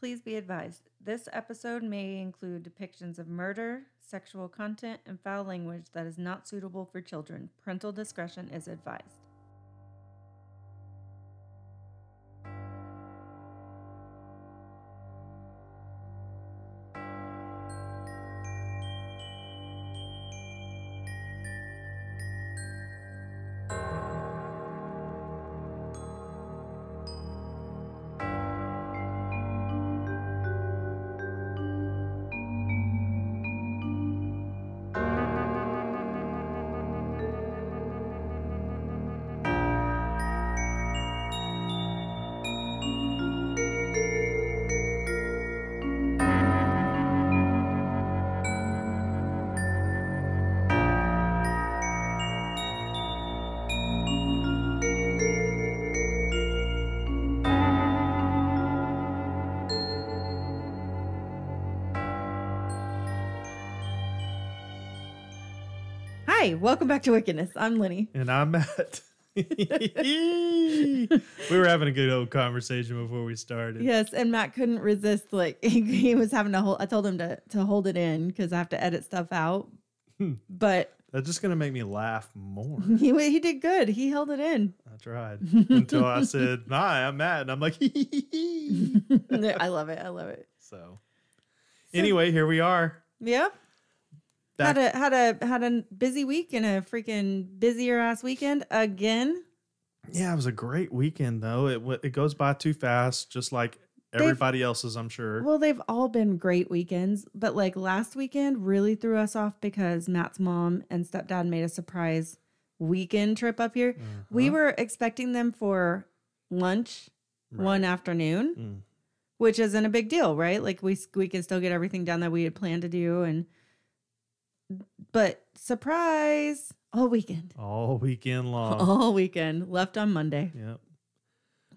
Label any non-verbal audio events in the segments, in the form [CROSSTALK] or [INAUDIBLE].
Please be advised this episode may include depictions of murder, sexual content, and foul language that is not suitable for children. Parental discretion is advised. Hi, welcome back to Wickedness. I'm Lenny. And I'm Matt. [LAUGHS] we were having a good old conversation before we started. Yes, and Matt couldn't resist. Like [LAUGHS] he, was having to hold. I told him to to hold it in because I have to edit stuff out. Hmm. but That's just gonna make me laugh more. [LAUGHS] he he did good. He held it in. I tried until I said, "Hi, I'm Matt," and I'm like, I love it. I love it. so. Anyway, here we are. Yeah. Back- Had a had a had a busy week and a freaking busier ass weekend again. Yeah, it was a great weekend though. It it goes by too fast, just like everybody else's, I'm sure. Well, they've all been great weekends, but like last weekend really threw us off because Matt's mom and stepdad made a surprise weekend trip up here. We Uh-huh. were expecting them for lunch one afternoon, Mm. which isn't a big deal, right? Like we we can still get everything done that we had planned to do and but surprise all weekend. all weekend long. [LAUGHS] All weekend left on Monday. Yep.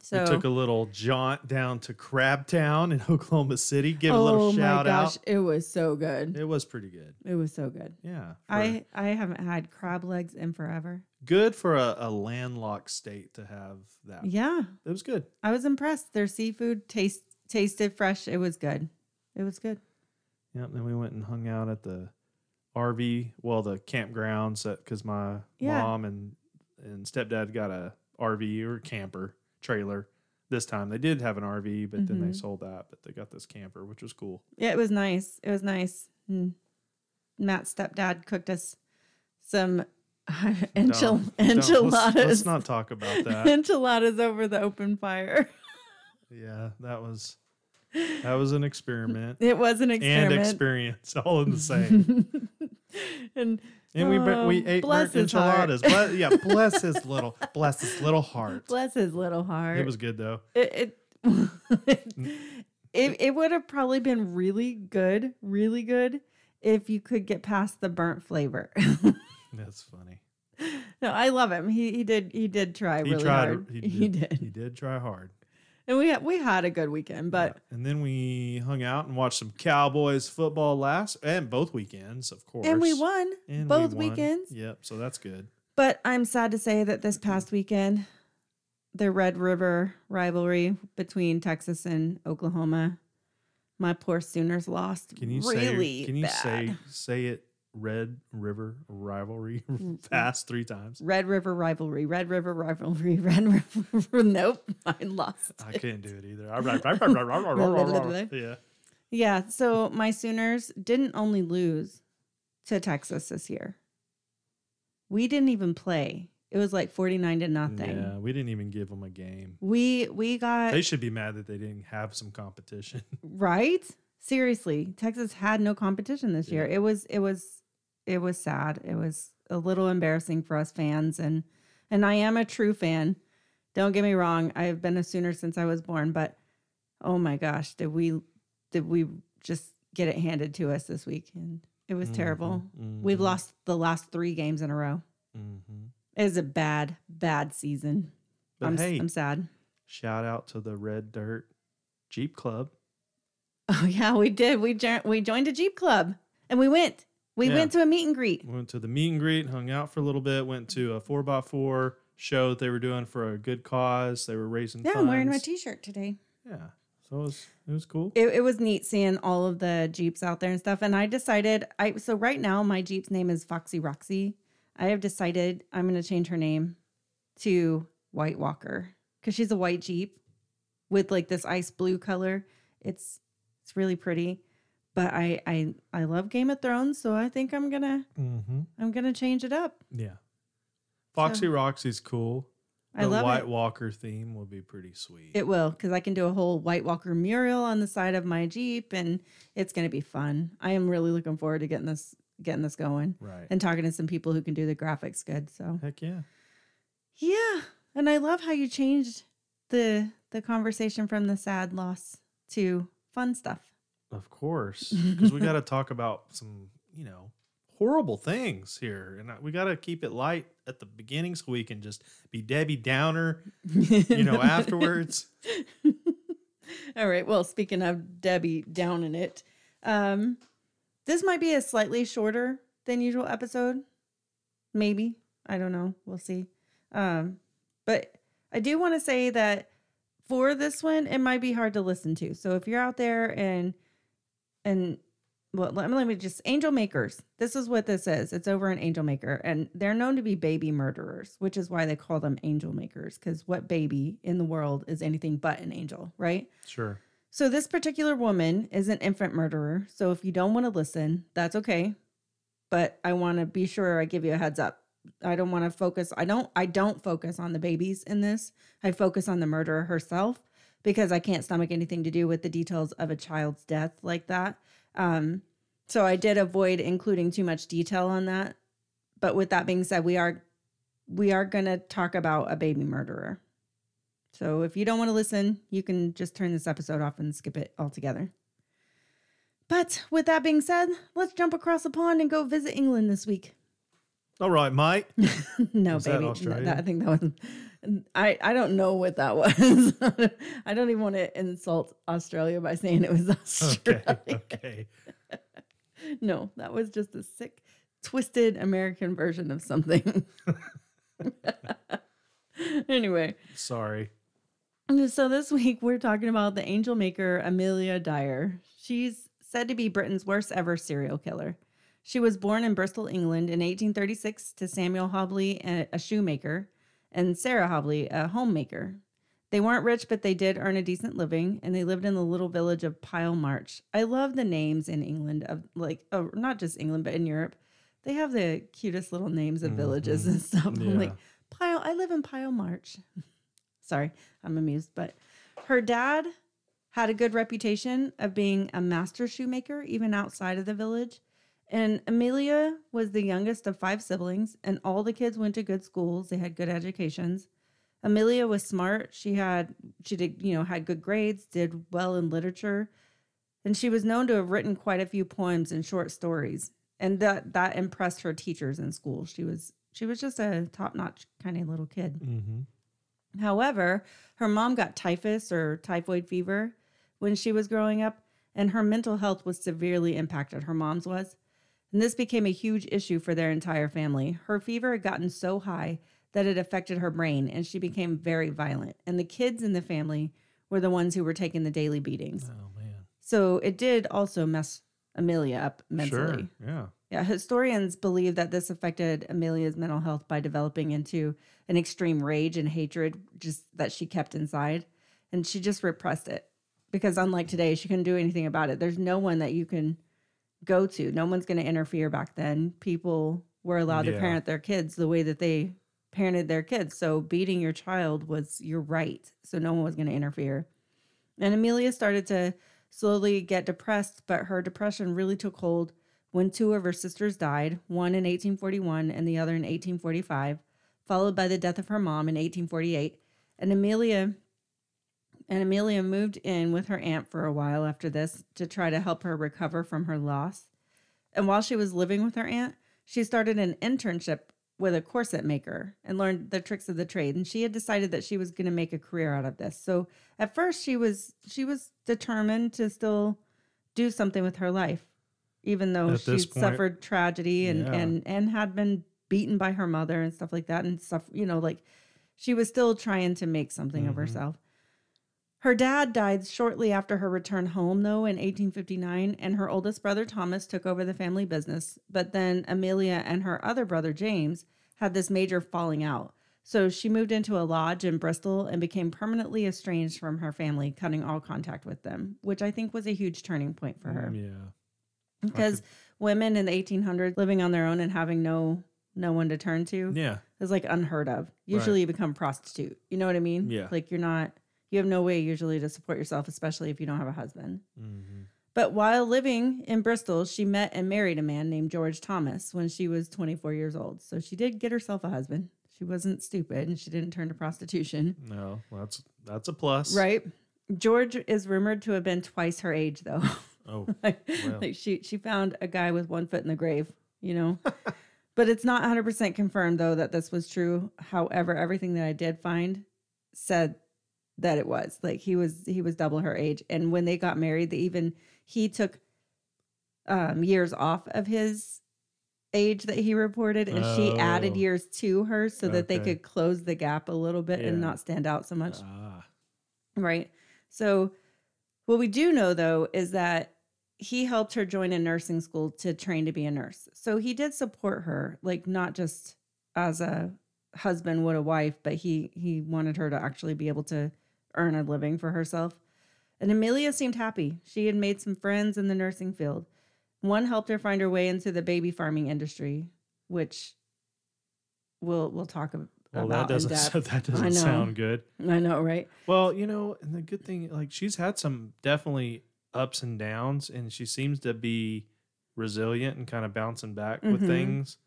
So we took a little jaunt down to Crabtown in [LAUGHS] Oklahoma City. Give a oh little my shout gosh, out. it was so good. It was pretty good. It was so good. Yeah. I I haven't had crab legs in forever. good for a, a landlocked state to have that. Yeah, It was good. I was impressed. Their seafood taste tasted fresh. It was good. It was good. Yep. Then we went and hung out at the RV, well, the campgrounds, because my Yeah. mom and and stepdad got a RV or camper trailer. This time they did have an RV, but then they Mhm. sold that. But they got this camper, which was cool. Yeah, it was nice. It was nice. Mm. Matt's stepdad cooked us some [LAUGHS] enchil- Don't- don't- let's- enchiladas. Let's, not talk about [LAUGHS] that. enchiladas over the open fire. [LAUGHS] yeah, that was that was an experiment It was an experiment. and experience, all in the same. [LAUGHS] and And we we Oh, ate bless burnt enchiladas. Bless, yeah, bless his little bless his little heart. bless his little heart. It was good though. it it, [LAUGHS] it, it would have probably been really good, really good if you could get past the burnt flavor. [LAUGHS] That's funny. no, I love him. He he did he did try He really tried. hard. He He did, did. He did try hard. And we had, we had a good weekend, but Yeah. and then we hung out and watched some Cowboys football last and both weekends, of course. and we won And we both won. weekends. Yep. So that's good. But I'm sad to say that this past weekend, the Red River rivalry between Texas and Oklahoma, my poor Sooners lost. Can you really say? Can you bad. say say it? Red River rivalry [LAUGHS] fast three times. Red River rivalry, Red River rivalry, [LAUGHS] Red River. [LAUGHS] nope, I lost. I it. couldn't do it either. yeah. Yeah, so my Sooners didn't only lose to Texas this year. We didn't even play. It was like 49 to nothing. Yeah, we didn't even give them a game. We we got They should be mad that they didn't have some competition. right? Seriously, Texas had no competition this year. It was it was it was sad. It was a little embarrassing for us fans and and I am a true fan. Don't get me wrong. I've been a Sooner since I was born, but oh my gosh, did we did we just get it handed to us this week and it was terrible. We've Mhm. lost the last 3 games in a row. Mm-hmm. It was a bad bad season. But I'm, hey, I'm sad. shout out to the Red Dirt Jeep Club. [LAUGHS] Oh yeah, we did. We jo- we joined a Jeep club and we went. We Yeah. went to a meet and greet. Went to the meet and greet, hung out for a little bit, went to a four x four show that they were doing for a good cause. They were raising Yeah, I'm wearing my. T-shirt today. Yeah. So it was it was cool. it, it was neat seeing all of the Jeeps out there and stuff. And I decided I so right now my Jeep's name is Foxy Roxy. I have decided I'm gonna change her name to White Walker because she's a white Jeep with like this ice blue color. It's it's really pretty. But I I I love Game of Thrones, so I think I'm gonna mm-hmm. I'm gonna change it up. Yeah. Foxy Roxy's cool. The I love White it. Walker theme will be pretty sweet. It will because I can do a whole White Walker mural on the side of my Jeep, and it's gonna be fun. I am really looking forward to getting this getting this going right. and talking to some people who can do the graphics good. So Heck yeah. yeah, and I love how you changed the the conversation from the sad loss to fun stuff. Of course. [LAUGHS] Because we got to talk about some, you know, horrible things here. And we got to keep it light at the beginning so we can just be Debbie Downer, you know, afterwards. [LAUGHS] All right. Well, speaking of Debbie down in it, um, this might be a slightly shorter than usual episode. Maybe. I don't know. We'll see. Um, but I do want to say that for this one, it might be hard to listen to. So if you're out there and and well, let me, let me just Angel Makers. This is what this is. It's over an Angel Maker, and they're known to be baby murderers, which is why they call them Angel Makers. Because what baby in the world is anything but an angel, right? Sure. So this particular woman is an infant murderer. So if you don't want to listen, that's okay. But I want to be sure I give you a heads up. I don't want to focus. I don't. I don't focus on the babies in this. I focus on the murderer herself because I can't stomach anything to do with the details of a child's death like that. Um, so I did avoid including too much detail on that. But with that being said, we are we are going to talk about a baby murderer. So if you don't want to listen, you can just turn this episode off and skip it altogether. But with that being said, let's jump across the pond and go visit England this week. All right, Mike. [LAUGHS] no, Was that baby. No, that- I think that was. I I don't know what that [LAUGHS] was. I don't even want to insult Australia by saying it was Australia. Okay. [LAUGHS] [LAUGHS] No, that was just a sick, twisted American version of something. anyway, Sorry. so this week we're talking about the angel maker Amelia Dyer. She's said to be Britain's worst ever serial killer. She was born in Bristol, England in 1836 to Samuel Hobley, a shoemaker, and Sarah Hobley, a homemaker. They weren't rich, but they did earn a decent living, and they lived in the little village of Pyle Marsh. I love the names in England of like, oh, not just England, but in Europe. They have the cutest little names of villages mm-hmm. and stuff. I'm like, Pile, I live in Pyle Marsh. [LAUGHS] Sorry, I'm amused. But her dad had a good reputation of being a master shoemaker, even outside of the village. And Amelia was the youngest of five siblings, and all the kids went to good schools. They had good educations. Amelia was smart. She had she did, you know, had good grades, did well in literature, and she was known to have written quite a few poems and short stories. And that that impressed her teachers in school. She was she was just a top-notch kind of little kid. Mm-hmm. However, her mom got typhus or typhoid fever when she was growing up, and her mental health was severely impacted. Her mom's was. And this became a huge issue for their entire family. Her fever had gotten so high that it affected her brain, and she became very violent. And the kids in the family were the ones who were taking the daily beatings. Oh man. So it did also mess Amelia up mentally. Sure. Yeah. Yeah, historians believe that this affected Amelia's mental health by developing into an extreme rage and hatred just that she kept inside. And she just repressed it because, unlike today, she couldn't do anything about it. There's no one that you can go to, no one's going to interfere back then. People were allowed to parent their kids the way that they parented their kids. So, beating your child was your right. So, no one was going to interfere. And Amelia started to slowly get depressed, but her depression really took hold when two of her sisters died, one in 1841 and the other in 1845, followed by the death of her mom in 1848. And Amelia and Amelia moved in with her aunt for a while after this to try to help her recover from her loss. And while she was living with her aunt, she started an internship with a corset maker and learned the tricks of the trade and she had decided that she was going to make a career out of this. So at first she was she was determined to still do something with her life even though At she suffered tragedy and Yeah. and and had been beaten by her mother and stuff like that and stuff you know like she was still trying to make something of Mhm. herself Her dad died shortly after her return home, though, in 1859, and her oldest brother Thomas took over the family business. But then Amelia and her other brother James had this major falling out. So she moved into a lodge in Bristol and became permanently estranged from her family, cutting all contact with them, which I think was a huge turning point for her. Mm, yeah. Because women in the 1800s living on their own and having no no one to turn to Yeah. is like unheard of. Usually you become prostitute. You know what I mean? Yeah. Like you're not you have no way usually to support yourself, especially if you don't have a husband. hmm But while living in Bristol, she met and married a man named George Thomas when she was 24 years old. So she did get herself a husband. She wasn't stupid and she didn't turn to prostitution. No, that's that's a plus. Right? George is rumored to have been twice her age though. Oh, [LAUGHS] like, like she she found a guy with one foot in the grave, you know. [LAUGHS] but it's not 100% confirmed though that this was true. However, everything that I did find said that it was. Like he was he was double her age and when they got married, they even he took um years off of his age that he reported and she added Oh. years to her so that they could close the gap a little bit and not stand out so much. ah, Right. So, what we do know though is that he helped her join a nursing school to train to be a nurse. So, he did support her, like not just as a husband would a wife, but he he wanted her to actually be able to earn a living for herself. And Amelia seemed happy. She had made some friends in the nursing field. One helped her find her way into the baby farming industry, which we'll we'll talk ab- well, about [LAUGHS] that doesn't depth. that doesn't sound good. I know, right? Well, you know, and the good thing, like she's had some definitely ups and downs, and she seems to be resilient and kind of bouncing back Mhm. with things.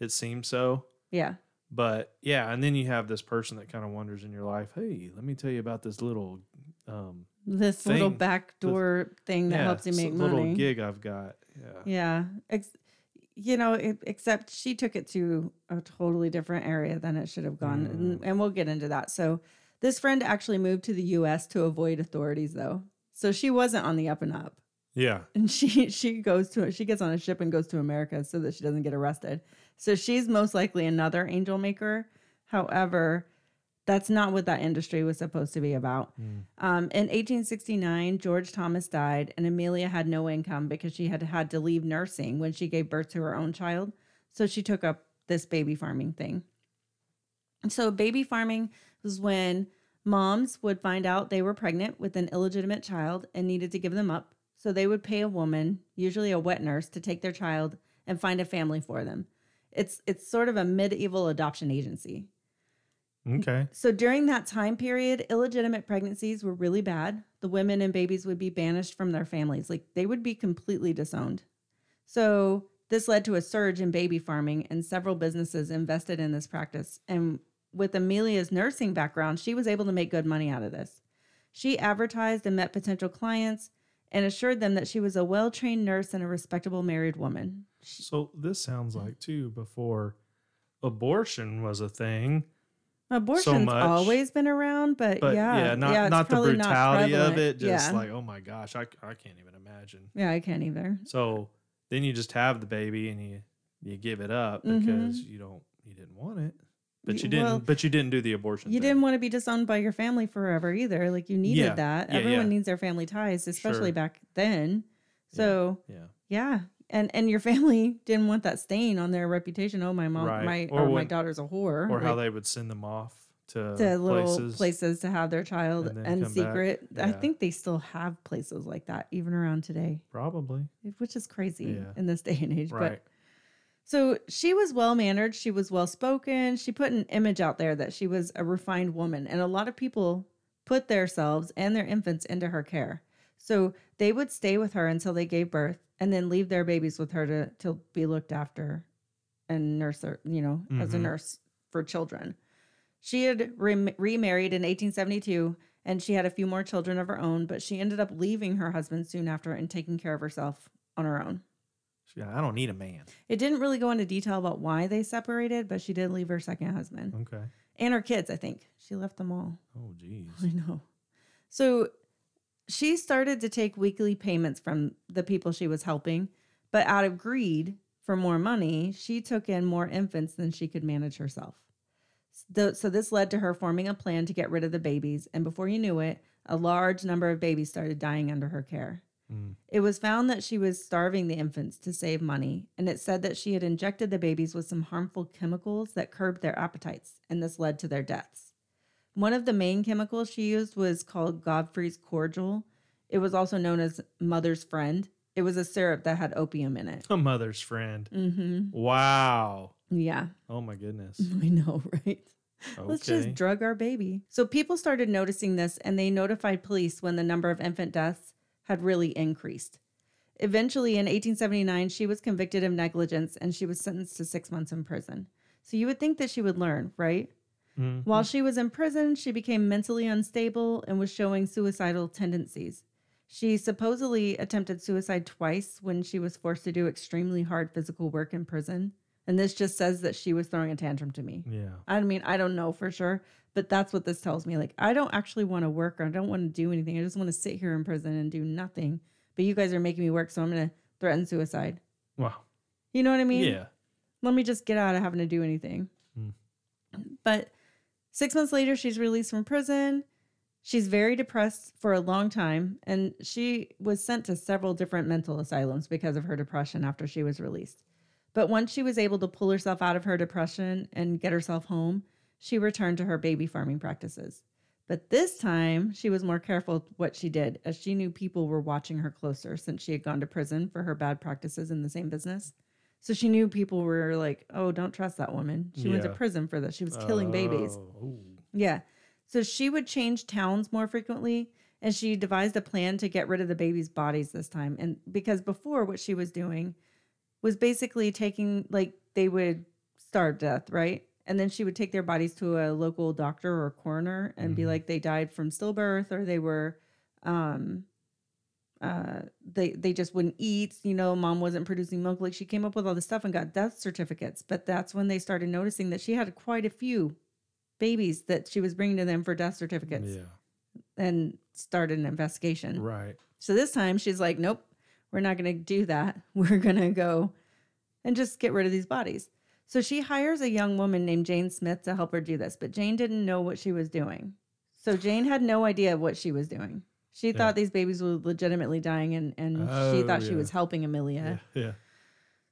It seems so. Yeah. But yeah, and then you have this person that kind of wanders in your life, hey, let me tell you about this little um this little thing, backdoor thing that yeah, helps you make little money. gig I've got. Yeah. Yeah. Ex- you know, it, except she took it to a totally different area than it should have gone. Mm. And, and we'll get into that. So, this friend actually moved to the US to avoid authorities, though. So, she wasn't on the up and up. Yeah. And she she goes to she gets on a ship and goes to America so that she doesn't get arrested. So she's most likely another angel maker. However, that's not what that industry was supposed to be about. Mm. Um, in 1869, George Thomas died, and Amelia had no income because she had had to leave nursing when she gave birth to her own child. So she took up this baby farming thing. So, baby farming was when moms would find out they were pregnant with an illegitimate child and needed to give them up. So, they would pay a woman, usually a wet nurse, to take their child and find a family for them. It's, it's sort of a medieval adoption agency. Okay. So during that time period, illegitimate pregnancies were really bad. The women and babies would be banished from their families, like they would be completely disowned. So this led to a surge in baby farming, and several businesses invested in this practice. And with Amelia's nursing background, she was able to make good money out of this. She advertised and met potential clients and assured them that she was a well trained nurse and a respectable married woman. So this sounds like too before abortion was a thing. Abortion's much. always been around, but, But yeah, yeah, not it's not the probably not brutality of it. Just yeah. like, oh my gosh, I, I can't even imagine. Yeah, I can't either. So then you just have the baby and you you give it up Mhm. because you don't you didn't want it, but you didn't. well, but you didn't do the abortion. You thing. didn't want to be disowned by your family forever either. Like you needed Yeah, that. yeah, Everyone yeah. needs their family ties, especially Sure. back then. Yeah, So Yeah. yeah. And and your family [LAUGHS] didn't want that stain on their reputation. Oh, my mom, Right. my Or or, my daughter's a whore. Or how they would send them off to, to little places. places. to have their child and then and come secret. I think they still have places like that even around today, Probably. which is crazy Yeah. in this day and age. Right. But So she was well mannered. She was well spoken. She put an image out there that she was a refined woman. And a lot of people put themselves and their infants into her care. So they would stay with her until they gave birth and then leave their babies with her to, to be looked after and nurse her, you know, as a Mhm. nurse for children. She had re- remarried in 1872 and she had a few more children of her own, but she ended up leaving her husband soon after and taking care of herself on her own. She, I don't need a man. It didn't really go into detail about why they separated, but she did leave her second husband Okay. and her kids, I think. She left them all. Oh, geez. [LAUGHS] I know. So she started to take weekly payments from the people she was helping, but out of greed for more money, she took in more infants than she could manage herself. So so this led to her forming a plan to get rid of the babies, and before you knew it, a large number of babies started dying under her care. Mm. It was found that she was starving the infants to save money, and it said that she had injected the babies with some harmful chemicals that curbed their appetites, and this led to their deaths. One of the main chemicals she used was called Godfrey's cordial. It was also known as Mother's Friend. It was a syrup that had opium in it. A mother's friend. Mm-hmm. Wow. Yeah, Oh my goodness. [LAUGHS] I know, right? Okay. Let's just drug our baby. So people started noticing this and they notified police when the number of infant deaths had really increased. Eventually, in 1879, she was convicted of negligence and she was sentenced to six months in prison. So you would think that she would learn, right? Mhm. While she was in prison, she became mentally unstable and was showing suicidal tendencies. She supposedly attempted suicide twice when she was forced to do extremely hard physical work in prison. And this just says that she was throwing a tantrum to me. Yeah. I mean, I don't know for sure, but that's what this tells me. Like, I don't actually want to work or I don't want to do anything. I just want to sit here in prison and do nothing. But you guys are making me work, so I'm going to threaten suicide. Wow. You know what I mean? Yeah. Let me just get out of having to do anything. Hmm. But six months later, she's released from prison. She's very depressed for a long time, and she was sent to several different mental asylums because of her depression after she was released. But once she was able to pull herself out of her depression and get herself home, she returned to her baby farming practices. But this time, she was more careful what she did, as she knew people were watching her closer since she had gone to prison for her bad practices in the same business. So she knew people were like, oh, don't trust that woman. She went to Yeah. prison for this. She was killing babies. Oh, ooh. Yeah. So she would change towns more frequently and she devised a plan to get rid of the babies' bodies this time. And because before what she was doing was basically taking like they would starve to death, right? And then she would take their bodies to a local doctor or coroner and be Mhm. like they died from stillbirth or they were um uh they they just wouldn't eat, you know, mom wasn't producing milk. Like she came up with all this stuff and got death certificates. But that's when they started noticing that she had quite a few babies that she was bringing to them for death certificates Yeah. and started an investigation. Right. So this time she's like, nope, we're not going to do that. [LAUGHS] We're going to go and just get rid of these bodies. So she hires a young woman named Jane Smith to help her do this, but Jane didn't know what she was doing. So Jane had no idea what she was doing. She Yeah. thought these babies were legitimately dying and, and she Oh, thought she was helping Amelia. Yeah. Yeah.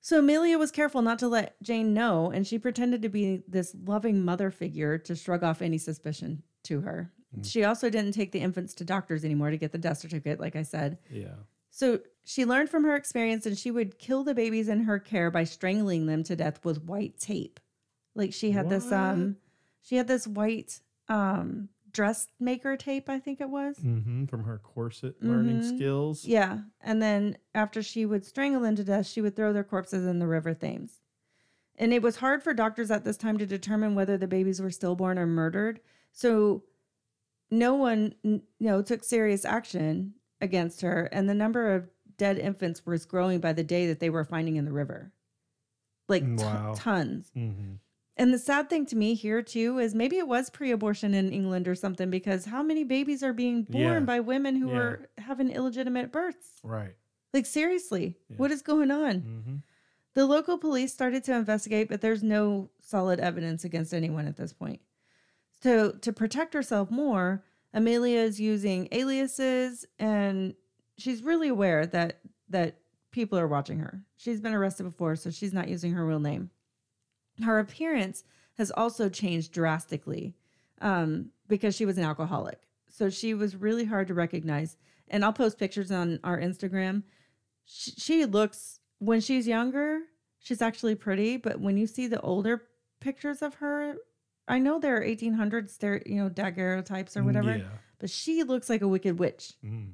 So Amelia was careful not to let Jane know, and she pretended to be this loving mother figure to shrug off any suspicion to her. Mm. She also didn't take the infants to doctors anymore to get the death certificate, like I said. Yeah. So she learned from her experience, and she would kill the babies in her care by strangling them to death with white tape. Like she had this um, she had this white um dressmaker tape, I think it was. hmm From her corset learning Mhm. skills. Yeah. And then after she would strangle them to death, she would throw their corpses in the River Thames. And it was hard for doctors at this time to determine whether the babies were stillborn or murdered. So no one you know took serious action against her and the number of dead infants was growing by the day that they were finding in the river. Like Wow. tons. hmm And the sad thing to me here too is maybe it was pre-abortion in England or something because how many babies are being born Yeah. by women who Yeah. are having illegitimate births? Right. Like seriously, Yeah. what is going on? hmm The local police started to investigate, but there's no solid evidence against anyone at this point. So to protect herself more, Amelia is using aliases and she's really aware that that people are watching her. She's been arrested before, so she's not using her real name. Her appearance has also changed drastically um, because she was an alcoholic. So she was really hard to recognize. And I'll post pictures on our Instagram. She, she looks, when she's younger, she's actually pretty. But when you see the older pictures of her, I know there are 1800s, they're, you know, daguerreotypes or whatever, Yeah. but she looks like a wicked witch. Mm.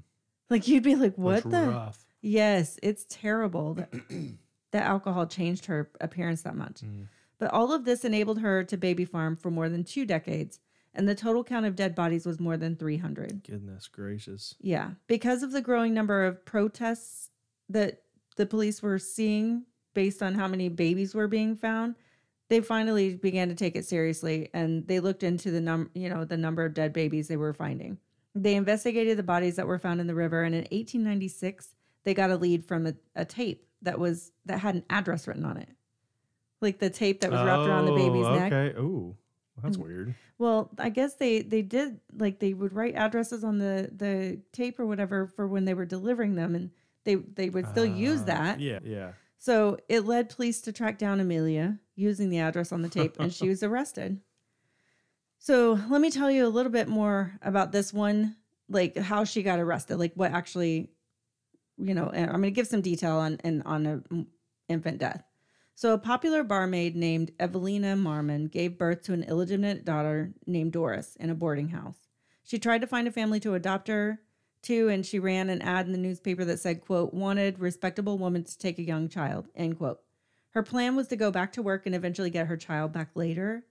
Like you'd be like, what That's the? rough. Yes, it's terrible that, [CLEARS THROAT] that alcohol changed her appearance that much. Mm. But all of this enabled her to baby farm for more than two decades, and the total count of dead bodies was more than 300. Goodness gracious. Yeah, because of the growing number of protests that the police were seeing based on how many babies were being found, they finally began to take it seriously and they looked into the num you know the number of dead babies they were finding. They investigated the bodies that were found in the river and in 1896 they got a lead from a, a tape that was that had an address written on it. Like the tape that was wrapped around the baby's Oh, neck. Okay. Ooh. That's weird. Well, I guess they they did like they would write addresses on the the tape or whatever for when they were delivering them, and they they would still use Uh, that. Yeah, yeah. So it led police to track down Amelia using the address on the tape, and she [LAUGHS] was arrested. So let me tell you a little bit more about this one, like how she got arrested, like what actually, you know. And I'm going to give some detail on and on a mm, infant death. So a popular barmaid named Evelina Marmon gave birth to an illegitimate daughter named Doris in a boarding house. She tried to find a family to adopt her to, and she ran an ad in the newspaper that said, quote, wanted respectable woman to take a young child, end quote. Her plan was to go back to work and eventually get her child back later.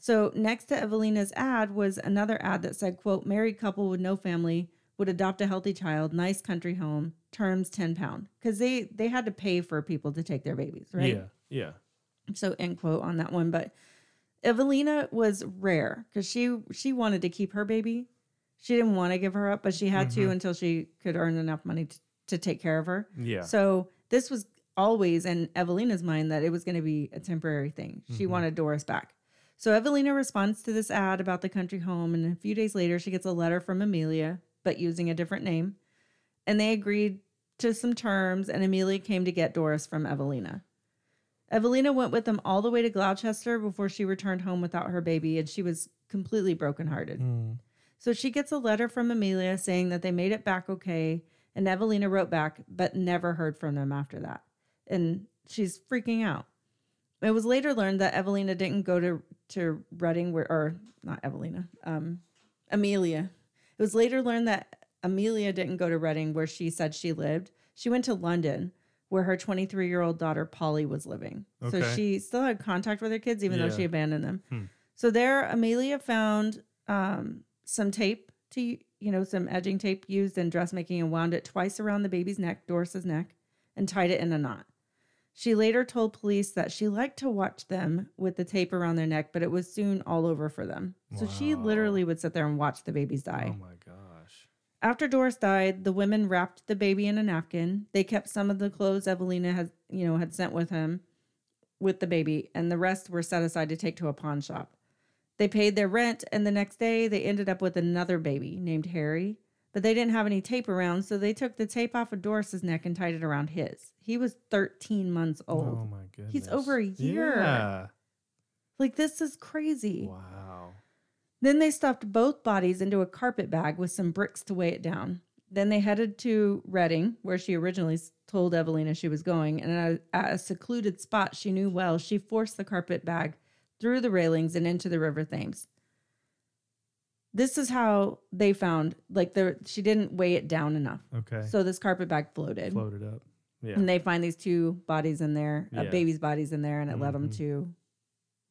So next to Evelina's ad was another ad that said, quote, married couple with no family would adopt a healthy child, nice country home, terms 10 pound. Because they they had to pay for people to take their babies, right? Yeah, yeah. so end quote on that one but evelina was rare because she she wanted to keep her baby she didn't want to give her up but she had to Mhm. until she could earn enough money to, to take care of her Yeah. so this was always in evelina's mind that it was going to be a temporary thing she Mhm. wanted doris back so evelina responds to this ad about the country home and a few days later she gets a letter from amelia but using a different name and they agreed to some terms and amelia came to get doris from evelina Evelina went with them all the way to Gloucester before she returned home without her baby, and she was completely brokenhearted. Mm. So she gets a letter from Amelia saying that they made it back okay, and Evelina wrote back, but never heard from them after that. And she's freaking out. It was later learned that Evelina didn't go to to Reading, where or not Evelina, um, Amelia. It was later learned that Amelia didn't go to Reading, where she said she lived. She went to London, where her 23 year old daughter Polly was living. So she still had contact with her kids, even though she abandoned them. Hmm. So there, Amelia found um, some tape to you know some edging tape used in dressmaking and wound it twice around the baby's neck, Doris's neck, and tied it in a knot. She later told police that she liked to watch them with the tape around their neck, but it was soon all over for them. So she literally would sit there and watch the babies die. Oh my. After Doris died, the women wrapped the baby in a napkin. They kept some of the clothes Evelina had, you know, had sent with him with the baby, and the rest were set aside to take to a pawn shop. They paid their rent, and the next day they ended up with another baby named Harry. But they didn't have any tape around, so they took the tape off of Doris's neck and tied it around his. He was 13 months old. Oh my goodness. He's over a year. Yeah. Like this is crazy. Wow. Then they stuffed both bodies into a carpet bag with some bricks to weigh it down. Then they headed to Reading, where she originally told Evelina she was going, and at a, secluded spot she knew well, she forced the carpet bag through the railings and into the River Thames. This is how they found, like, the she didn't weigh it down enough, Okay. so this carpet bag floated, Floated up. Yeah. and they find these two bodies in there, uh, a baby's bodies in there, and it led them mm-hmm. to,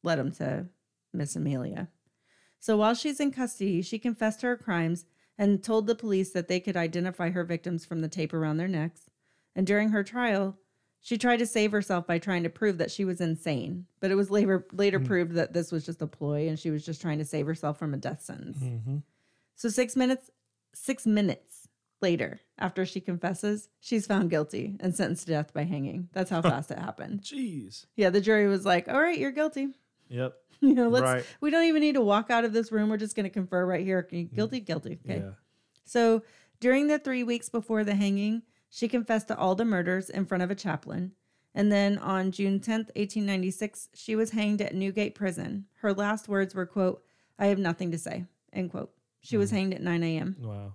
led them to Miss Amelia. So while she's in custody, she confessed to her crimes and told the police that they could identify her victims from the tape around their necks. And during her trial, she tried to save herself by trying to prove that she was insane. But it was later later Mm. proved that this was just a ploy and she was just trying to save herself from a death sentence. hmm So 6 minutes 6 minutes later, after she confesses, she's found guilty and sentenced to death by hanging. That's how fast it happened. Jeez. Yeah, the jury was like, "All right, you're guilty." Yep. [LAUGHS] You know, let's Right. we don't even need to walk out of this room. We're just going to confer right here. Guilty, mm. guilty. Okay. Yeah. So during the three weeks before the hanging, she confessed to all the murders in front of a chaplain. And then on June 10th, 1896, she was hanged at Newgate Prison. Her last words were, quote, I have nothing to say, end quote. She was mm. hanged at 9 a.m. Wow.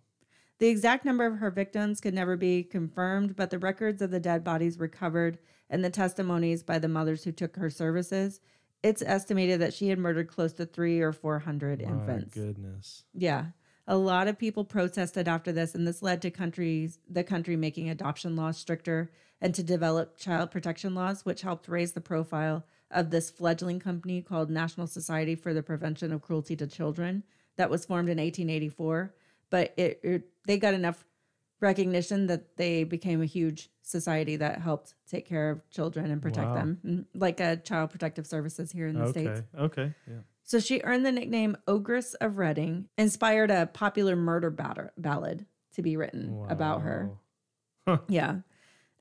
The exact number of her victims could never be confirmed, but the records of the dead bodies recovered and the testimonies by the mothers who took her services, it's estimated that she had murdered close to three or 400 My infants. goodness. Yeah. A lot of people protested after this, and this led to countries the country making adoption laws stricter and to develop child protection laws, which helped raise the profile of this fledgling company called National Society for the Prevention of Cruelty to Children that was formed in 1884. But it, it they got enough recognition that they became a huge society that helped take care of children and protect Wow. them, mm, like a child protective services here in the Okay. states. Okay. Yeah. So she earned the nickname Ogress of Reading, inspired a popular murder batter- ballad to be written about her. Wow. [LAUGHS] Yeah.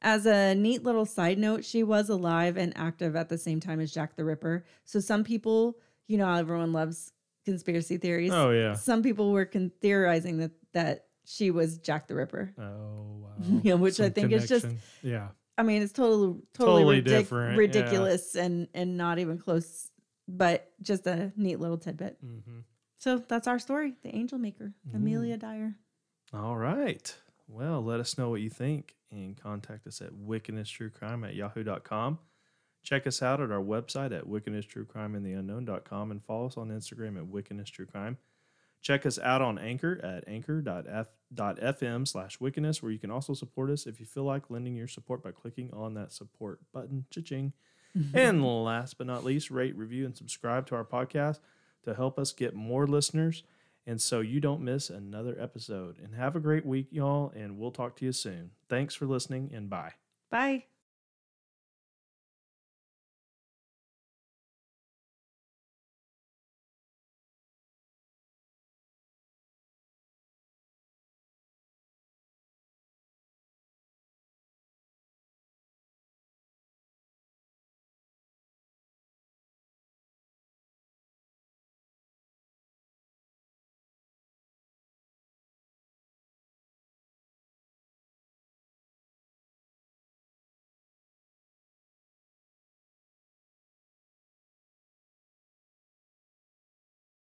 As a neat little side note, she was alive and active at the same time as Jack the Ripper. So some people, you know, everyone loves conspiracy theories. Oh yeah. Some people were con- theorizing that that she was Jack the Ripper. Oh wow. [LAUGHS] Yeah, which I Some think is just- yeah. I mean, it's totally totally, Totally ridic- different, yeah. ridiculous and and not even close, but just a neat little tidbit. hmm So that's our story, the Angel Maker, Amelia Dyer. All right. Well, let us know what you think and contact us at wickednesstruecrime at yahoo.com. Check us out at our website at wickednesstruecrimeandtheunknown.com and The Unknown.com and follow us on Instagram at wickednesstruecrime. Check us out on Anchor at anchor.fm slash wickedness, where you can also support us if you feel like lending your support by clicking on that support button. Cha-ching. [LAUGHS] And last but not least, rate, review, and subscribe to our podcast to help us get more listeners and so you don't miss another episode. And have a great week, y'all, and we'll talk to you soon. Thanks for listening, and bye. Bye.